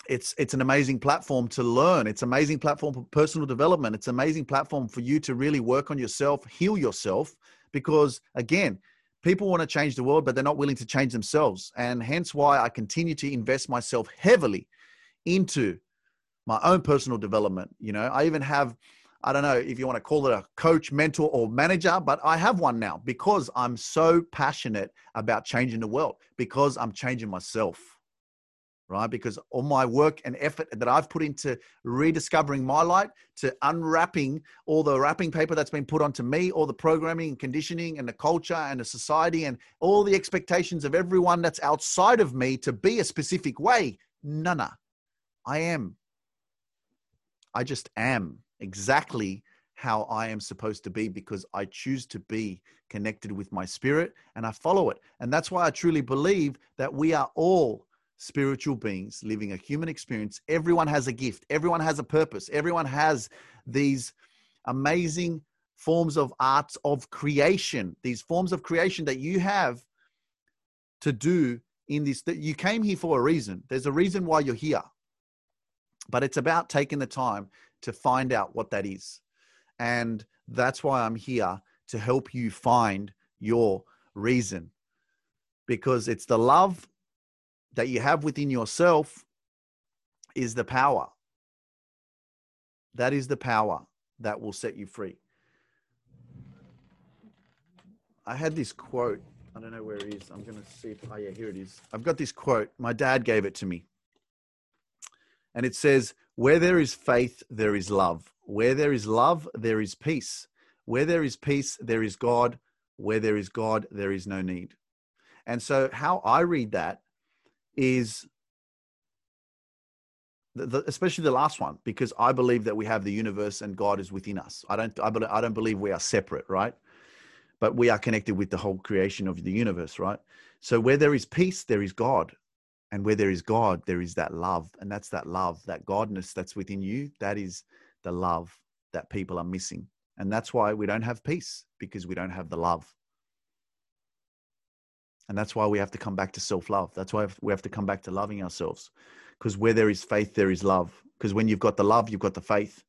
it's it's an amazing platform to learn. It's an amazing platform for personal development. It's an amazing platform for you to really work on yourself, heal yourself. Because again, people want to change the world, but they're not willing to change themselves, and hence why I continue to invest myself heavily into my own personal development. You know, I even have, I don't know if you want to call it a coach, mentor, or manager, but I have one now because I'm so passionate about changing the world because I'm changing myself. Right, because all my work and effort that I've put into rediscovering my light, to unwrapping all the wrapping paper that's been put onto me, all the programming and conditioning and the culture and the society and all the expectations of everyone that's outside of me to be a specific way. Nana, I am I just am exactly how I am supposed to be because I choose to be connected with my spirit and I follow it. And that's why I truly believe that we are all spiritual beings living a human experience. Everyone has a gift, everyone has a purpose, everyone has these amazing forms of arts of creation, these forms of creation that you have to do in this that you came here for a reason. There's a reason why you're here. But it's about taking the time to find out what that is. And that's why I'm here to help you find your reason. Because it's the love that you have within yourself is the power. That is the power that will set you free. I had this quote I don't know where it is. I'm going to see if, oh, yeah, here it is. I've got this quote. My dad gave it to me. And it says, Where there is faith, there is love. Where there is love, there is peace. Where there is peace, there is God. Where there is God, there is no need. And so, how I read that is the, the, especially the last one, because I believe that we have the universe and God is within us. I don't, I, I don't believe we are separate, right? But we are connected with the whole creation of the universe, right? So where there is peace, there is God. And where there is God, there is that love. And that's that love, that Godness that's within you. That is the love that people are missing. And that's why we don't have peace, because we don't have the love. And that's why we have to come back to self love. That's why we have to come back to loving ourselves because where there is faith, there is love. Because when you've got the love, you've got the faith.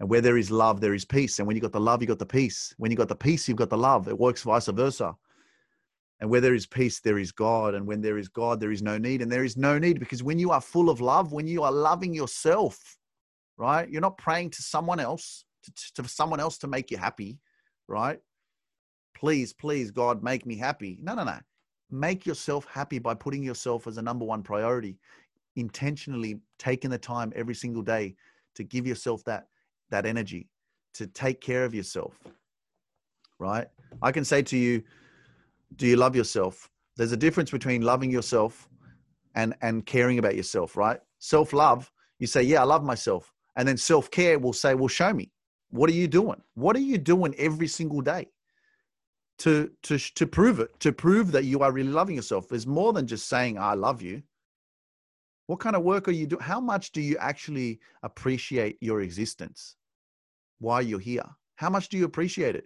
And where there is love, there is peace. And when you've got the love, you've got the peace. When you've got the peace, you've got the love. It works vice versa. And where there is peace, there is God. And when there is God, there is no need. And there is no need because when you are full of love, when you are loving yourself, right? You're not praying to someone else, to, to someone else to make you happy, right? Please, please, God, make me happy. No, no, no. Make yourself happy by putting yourself as a number one priority intentionally taking the time every single day to give yourself that that energy to take care of yourself right i can say to you do you love yourself there's a difference between loving yourself and and caring about yourself right self love you say yeah i love myself and then self care will say well show me what are you doing what are you doing every single day to to to prove it to prove that you are really loving yourself there's more than just saying i love you what kind of work are you doing? How much do you actually appreciate your existence? Why you're here? How much do you appreciate it?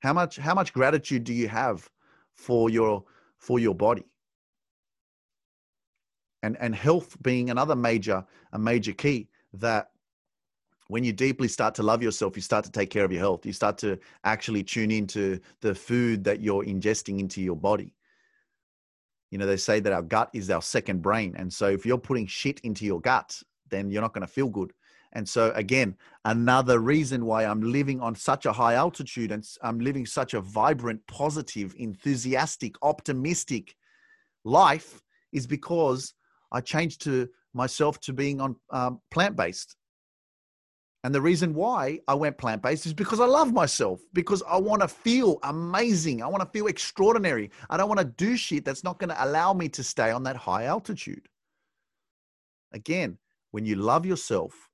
How much how much gratitude do you have for your for your body? And and health being another major a major key that when you deeply start to love yourself, you start to take care of your health. You start to actually tune into the food that you're ingesting into your body you know they say that our gut is our second brain and so if you're putting shit into your gut then you're not going to feel good and so again another reason why i'm living on such a high altitude and i'm living such a vibrant positive enthusiastic optimistic life is because i changed to myself to being on um, plant-based and the reason why I went plant based is because I love myself, because I want to feel amazing. I want to feel extraordinary. I don't want to do shit that's not going to allow me to stay on that high altitude. Again, when you love yourself,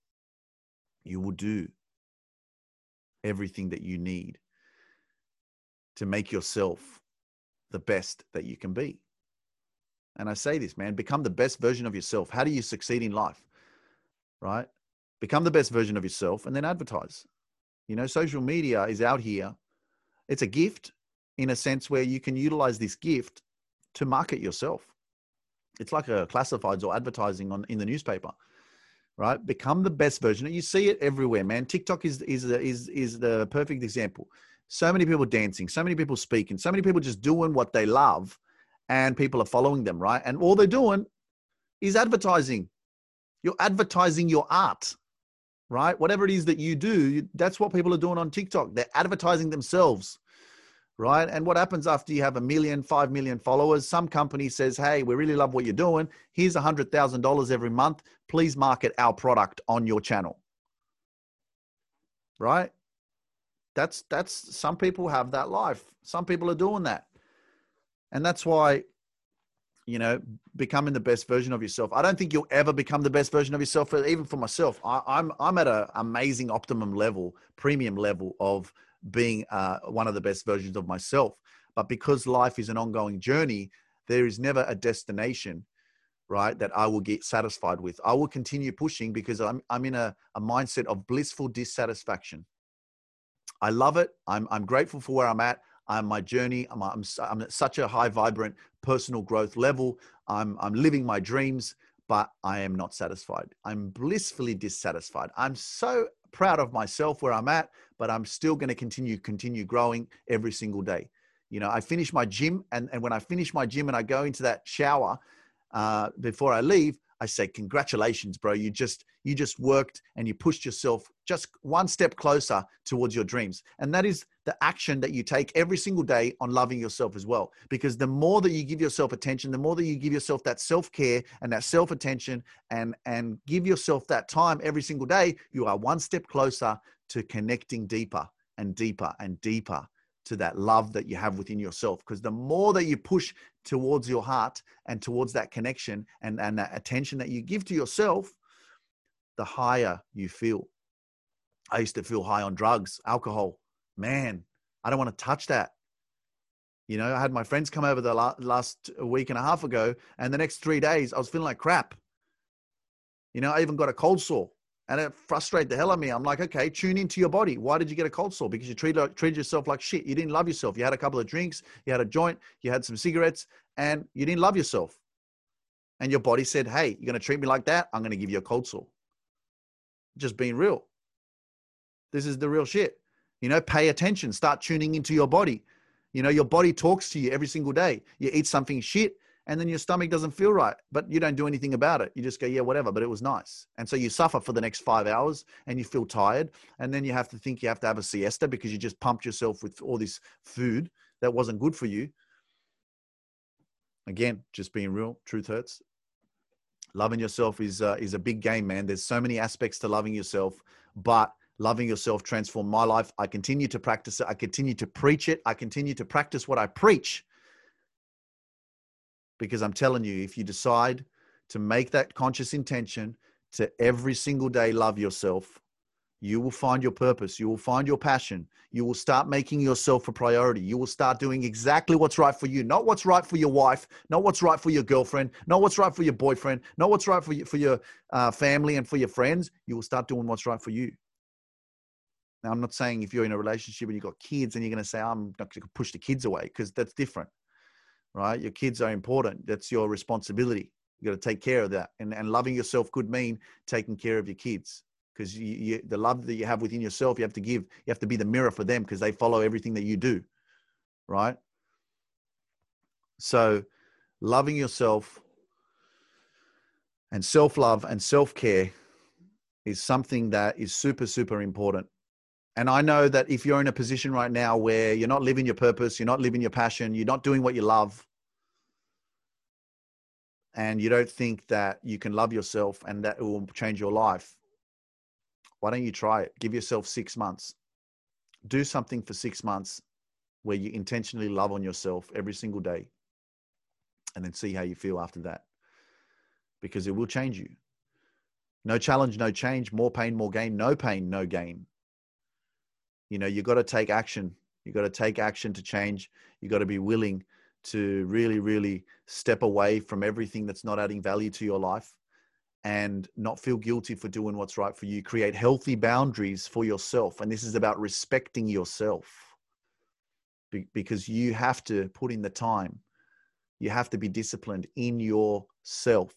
you will do everything that you need to make yourself the best that you can be. And I say this, man, become the best version of yourself. How do you succeed in life? Right? become the best version of yourself and then advertise you know social media is out here it's a gift in a sense where you can utilize this gift to market yourself it's like a classifieds or advertising on in the newspaper right? Become the best version. You see it everywhere man. Tiktok is is is is the perfect example. So many people dancing so many people speaking so many people just doing what they love and people are following them right? And all they're doing is advertising. You're advertising your art right? Whatever it is that you do, that's what people are doing on TikTok. They're advertising themselves, right? And what happens after you have a million, five million followers? Some company says, hey, we really love what you're doing. Here's a $100,000 every month. Please market our product on your channel, right? That's, that's, some people have that life. Some people are doing that. And that's why you know, becoming the best version of yourself. I don't think you'll ever become the best version of yourself. Even for myself, I, am I'm, I'm at an amazing optimum level, premium level of being uh, one of the best versions of myself. But because life is an ongoing journey, there is never a destination, right? That I will get satisfied with. I will continue pushing because I'm I'm in a, a mindset of blissful dissatisfaction. I love it. I'm I'm grateful for where I'm at. I'm my journey. I'm, I'm, I'm at such a high, vibrant personal growth level. I'm, I'm living my dreams, but I am not satisfied. I'm blissfully dissatisfied. I'm so proud of myself where I'm at, but I'm still going to continue, continue growing every single day. You know, I finish my gym, and, and when I finish my gym and I go into that shower uh, before I leave, I say, congratulations, bro. You just you just worked and you pushed yourself just one step closer towards your dreams. And that is the action that you take every single day on loving yourself as well. Because the more that you give yourself attention, the more that you give yourself that self-care and that self-attention and and give yourself that time every single day, you are one step closer to connecting deeper and deeper and deeper to that love that you have within yourself because the more that you push towards your heart and towards that connection and, and that attention that you give to yourself the higher you feel. I used to feel high on drugs alcohol. Man i don't want to touch that. You know i had my friends come over the last week and a half ago and the next three days i was feeling like crap. You know i even got a cold sore and it frustrated the hell out of me. I'm like, okay, tune into your body. Why did you get a cold sore? Because you treated, uh, treated yourself like shit. You didn't love yourself. You had a couple of drinks, you had a joint, you had some cigarettes, and you didn't love yourself. And your body said, hey, you're going to treat me like that? I'm going to give you a cold sore. Just being real. This is the real shit. You know, pay attention, start tuning into your body. You know, your body talks to you every single day. You eat something shit, and then your stomach doesn't feel right, but you don't do anything about it. You just go, yeah, whatever, but it was nice. And so you suffer for the next five hours and you feel tired. And then you have to think you have to have a siesta because you just pumped yourself with all this food that wasn't good for you. Again, just being real, truth hurts. Loving yourself is uh, is a big game, man. There's so many aspects to loving yourself, but loving yourself transformed my life. I continue to practice it. I continue to preach it. I continue to practice what I preach because I'm telling you, if you decide to make that conscious intention to every single day love yourself, you will find your purpose. You will find your passion. You will start making yourself a priority. You will start doing exactly what's right for you, not what's right for your wife, not what's right for your girlfriend, not what's right for your boyfriend, not what's right for, you, for your uh, family and for your friends. You will start doing what's right for you. Now, I'm not saying if you're in a relationship and you've got kids and you're going to say, I'm not going to push the kids away because that's different right? Your kids are important. That's your responsibility. You got to take care of that. And, and loving yourself could mean taking care of your kids because you, you, the love that you have within yourself, you have to give, you have to be the mirror for them because they follow everything that you do, right? So, loving yourself and self love and self care is something that is super, super important. And I know that if you're in a position right now where you're not living your purpose, you're not living your passion, you're not doing what you love, and you don't think that you can love yourself and that it will change your life, why don't you try it? Give yourself six months. Do something for six months where you intentionally love on yourself every single day and then see how you feel after that because it will change you. No challenge, no change, more pain, more gain, no pain, no gain you know you got to take action. You got to take action to change. You got to be willing to really really step away from everything that's not adding value to your life and not feel guilty for doing what's right for you. Create healthy boundaries for yourself. And this is about respecting yourself. Because you have to put in the time. You have to be disciplined in yourself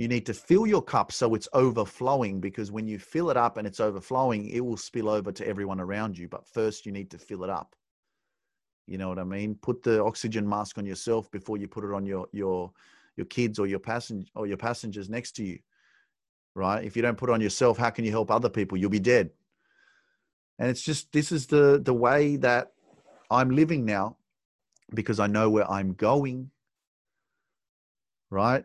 you need to fill your cup so it's overflowing because when you fill it up and it's overflowing, it will spill over to everyone around you. But first, you need to fill it up. You know what I mean? Put the oxygen mask on yourself before you put it on your your your kids or your passenger or your passengers next to you. Right? If you don't put on yourself, how can you help other people? You'll be dead. And it's just this is the the way that I'm living now because I know where I'm going. Right?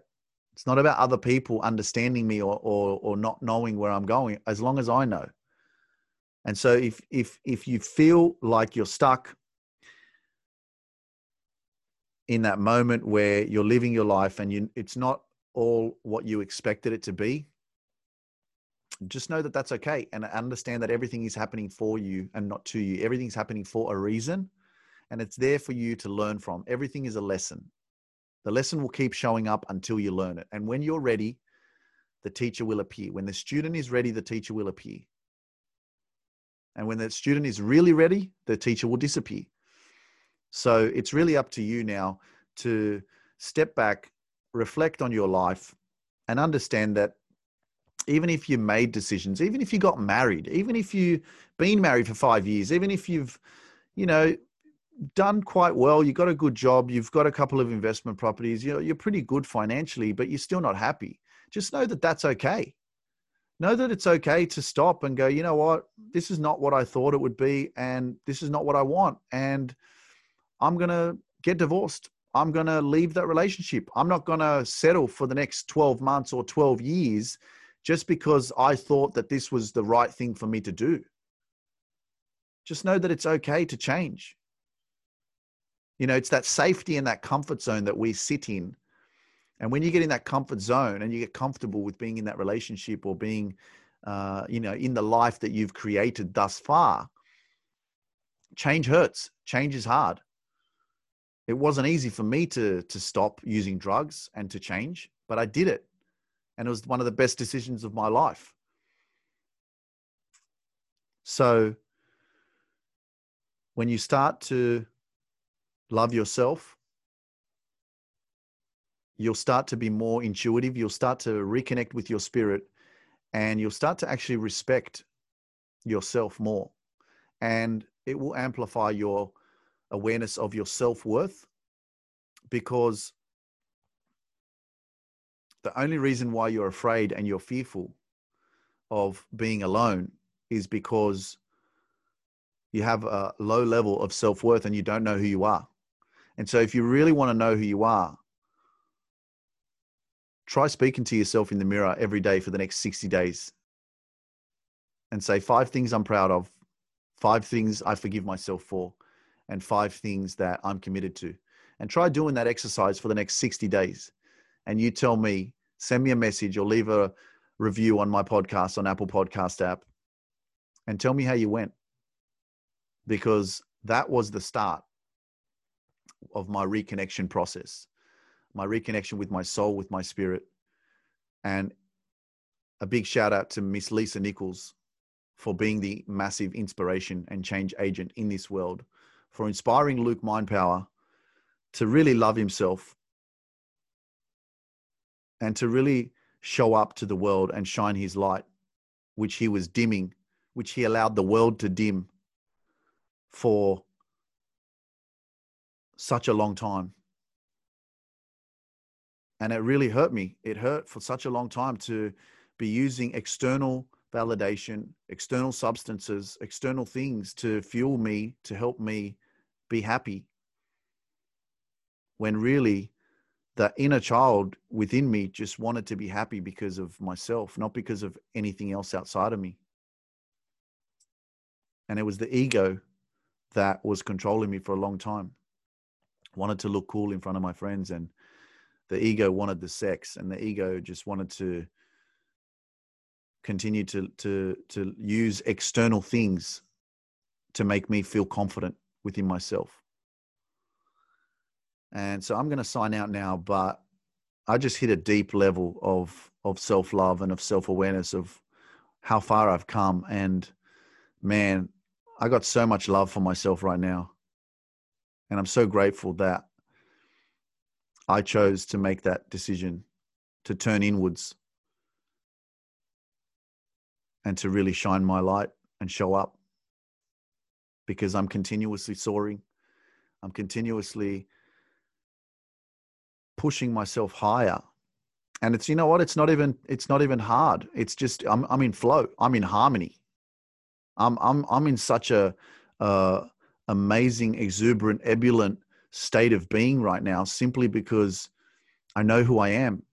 It's not about other people understanding me or, or, or not knowing where I'm going, as long as I know. And so if, if, if you feel like you're stuck in that moment where you're living your life and you, it's not all what you expected it to be, just know that that's okay and understand that everything is happening for you and not to you. Everything's happening for a reason and it's there for you to learn from. Everything is a lesson. The lesson will keep showing up until you learn it. And when you're ready, the teacher will appear. When the student is ready, the teacher will appear. And when the student is really ready, the teacher will disappear. So it's really up to you now to step back, reflect on your life, and understand that even if you made decisions, even if you got married, even if you've been married for five years, even if you've, you know, done quite well. You've got a good job. You've got a couple of investment properties. You know, you're pretty good financially, but you're still not happy. just know that that's okay. Know that it's okay to stop and go, you know what? This is not what I thought it would be. And this is not what I want. And I'm going to get divorced. I'm going to leave that relationship. I'm not going to settle for the next 12 months or 12 years just because I thought that this was the right thing for me to do. Just know that it's okay to change. You know, it's that safety and that comfort zone that we sit in. And when you get in that comfort zone and you get comfortable with being in that relationship or being, uh, you know, in the life that you've created thus far, change hurts. Change is hard. It wasn't easy for me to to stop using drugs and to change, but I did it, and it was one of the best decisions of my life. So, when you start to love yourself, you'll start to be more intuitive. You'll start to reconnect with your spirit and you'll start to actually respect yourself more. And it will amplify your awareness of your self worth because the only reason why you're afraid and you're fearful of being alone is because you have a low level of self worth and you don't know who you are. And so, if you really want to know who you are, try speaking to yourself in the mirror every day for the next 60 days and say five things I'm proud of, five things I forgive myself for, and five things that I'm committed to. And try doing that exercise for the next 60 days. And you tell me, send me a message or leave a review on my podcast on Apple Podcast app and tell me how you went. Because that was the start of my reconnection process, my reconnection with my soul, with my spirit. And a big shout out to Miss Lisa Nichols for being the massive inspiration and change agent in this world, for inspiring Luke Mindpower to really love himself and to really show up to the world and shine his light, which he was dimming, which he allowed the world to dim for such a long time. And it really hurt me. It hurt for such a long time to be using external validation, external substances, external things to fuel me, to help me be happy. When really, the inner child within me just wanted to be happy because of myself, not because of anything else outside of me. And it was the ego that was controlling me for a long time wanted to look cool in front of my friends and the ego wanted the sex and the ego just wanted to continue to to to use external things to make me feel confident within myself. And so i'm going to sign out now but i just hit a deep level of of self-love and of self-awareness of how far i've come. And man i got so much love for myself right now and I'm so grateful that I chose to make that decision to turn inwards and to really shine my light and show up because I'm continuously soaring. I'm continuously pushing myself higher. And it's you know what? It's not even it's not even hard. It's just I'm I'm in flow. I'm in harmony. I'm I'm I'm in such a uh amazing, exuberant, ebullient state of being right now simply because I know who I am.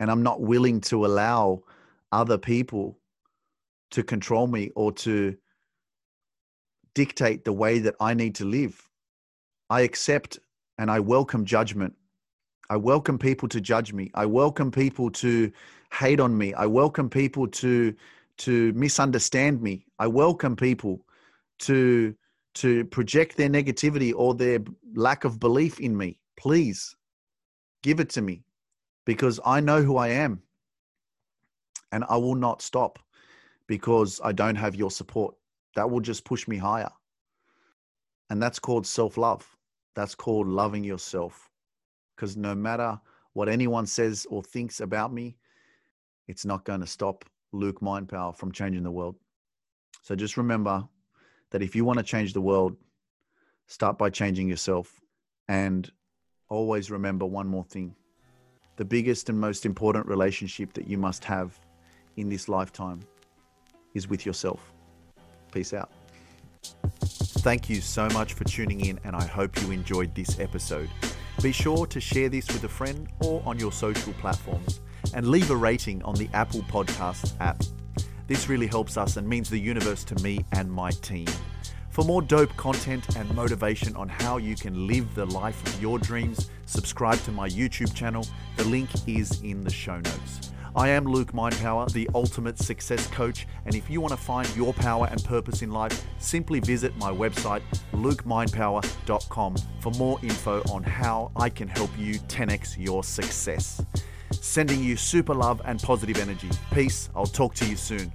And I'm not willing to allow other people to control me or to dictate the way that I need to live. I accept and I welcome judgment. I welcome people to judge me. I welcome people to hate on me. I welcome people to to misunderstand me. I welcome people to to project their negativity or their lack of belief in me. Please give it to me because i know who i am and i will not stop because i don't have your support. That will just push me higher. And that's called self-love. That's called loving yourself because no matter what anyone says or thinks about me it's not going to stop luke mindpower from changing the world. So just remember that if you want to change the world, start by changing yourself. And always remember one more thing the biggest and most important relationship that you must have in this lifetime is with yourself. Peace out. Thank you so much for tuning in, and I hope you enjoyed this episode. Be sure to share this with a friend or on your social platforms and leave a rating on the Apple Podcasts app. This really helps us and means the universe to me and my team. For more dope content and motivation on how you can live the life of your dreams, subscribe to my YouTube channel. The link is in the show notes. I am Luke Mindpower, the ultimate success coach, and if you want to find your power and purpose in life, simply visit my website, lukemindpower.com, for more info on how I can help you 10x your success. Sending you super love and positive energy. Peace. I'll talk to you soon.